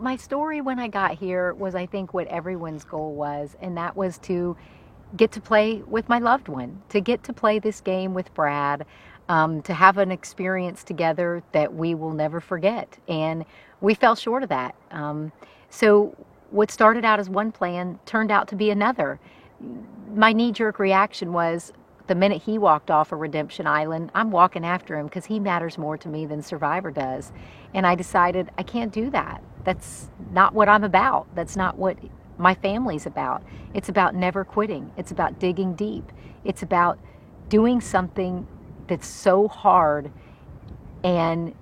My story when I got here was, I think, what everyone's goal was, and that was to get to play with my loved one, to get to play this game with Brad, um, to have an experience together that we will never forget. And we fell short of that. Um, so, what started out as one plan turned out to be another. My knee jerk reaction was the minute he walked off a redemption island, I'm walking after him because he matters more to me than Survivor does. And I decided I can't do that. That's not what I'm about. That's not what my family's about. It's about never quitting. It's about digging deep. It's about doing something that's so hard and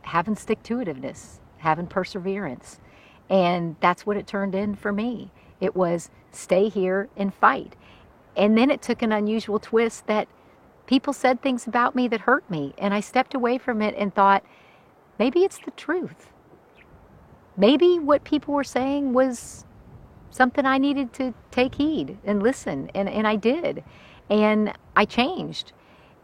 having stick to itiveness, having perseverance. And that's what it turned in for me. It was stay here and fight. And then it took an unusual twist that people said things about me that hurt me. And I stepped away from it and thought, maybe it's the truth. Maybe what people were saying was something I needed to take heed and listen. And, and I did. And I changed.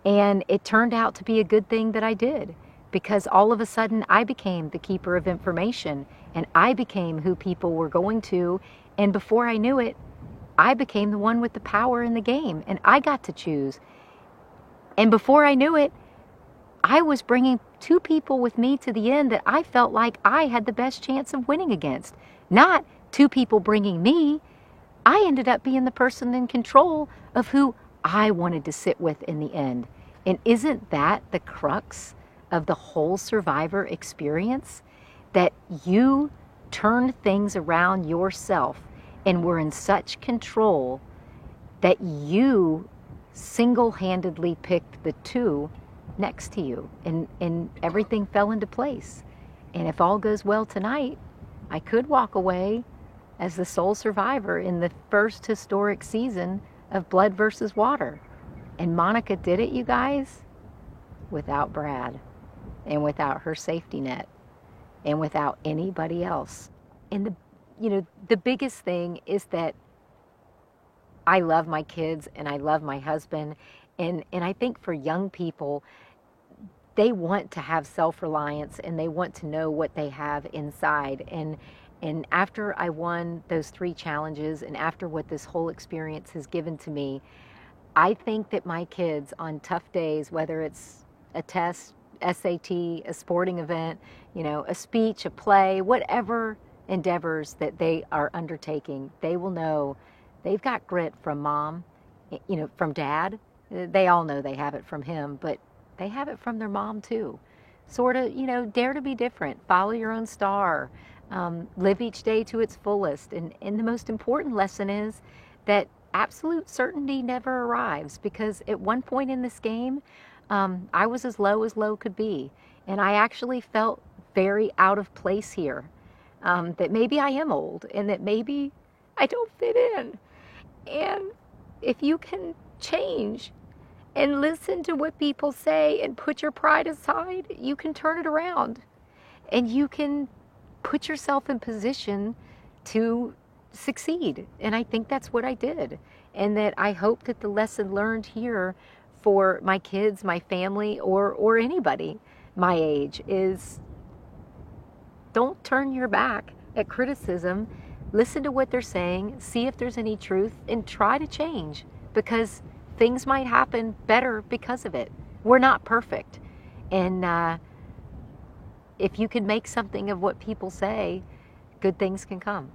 And it turned out to be a good thing that I did because all of a sudden I became the keeper of information and I became who people were going to. And before I knew it, I became the one with the power in the game and I got to choose. And before I knew it, I was bringing two people with me to the end that I felt like I had the best chance of winning against. Not two people bringing me. I ended up being the person in control of who I wanted to sit with in the end. And isn't that the crux of the whole survivor experience? That you turn things around yourself and were in such control that you single handedly picked the two next to you and, and everything fell into place. And if all goes well tonight, I could walk away as the sole survivor in the first historic season of Blood versus Water. And Monica did it, you guys, without Brad and without her safety net and without anybody else. And the you know, the biggest thing is that I love my kids and I love my husband. And, and I think for young people, they want to have self reliance and they want to know what they have inside. And, and after I won those three challenges and after what this whole experience has given to me, I think that my kids on tough days, whether it's a test, SAT, a sporting event, you know, a speech, a play, whatever endeavors that they are undertaking, they will know they've got grit from mom, you know, from dad. They all know they have it from him, but they have it from their mom too. Sort of, you know, dare to be different, follow your own star, um, live each day to its fullest. And, and the most important lesson is that absolute certainty never arrives because at one point in this game, um, I was as low as low could be. And I actually felt very out of place here um, that maybe I am old and that maybe I don't fit in. And if you can change and listen to what people say and put your pride aside, you can turn it around and you can put yourself in position to succeed. And I think that's what I did. And that I hope that the lesson learned here for my kids, my family, or, or anybody my age is turn your back at criticism. Listen to what they're saying, see if there's any truth, and try to change because things might happen better because of it. We're not perfect. And uh, if you can make something of what people say, good things can come.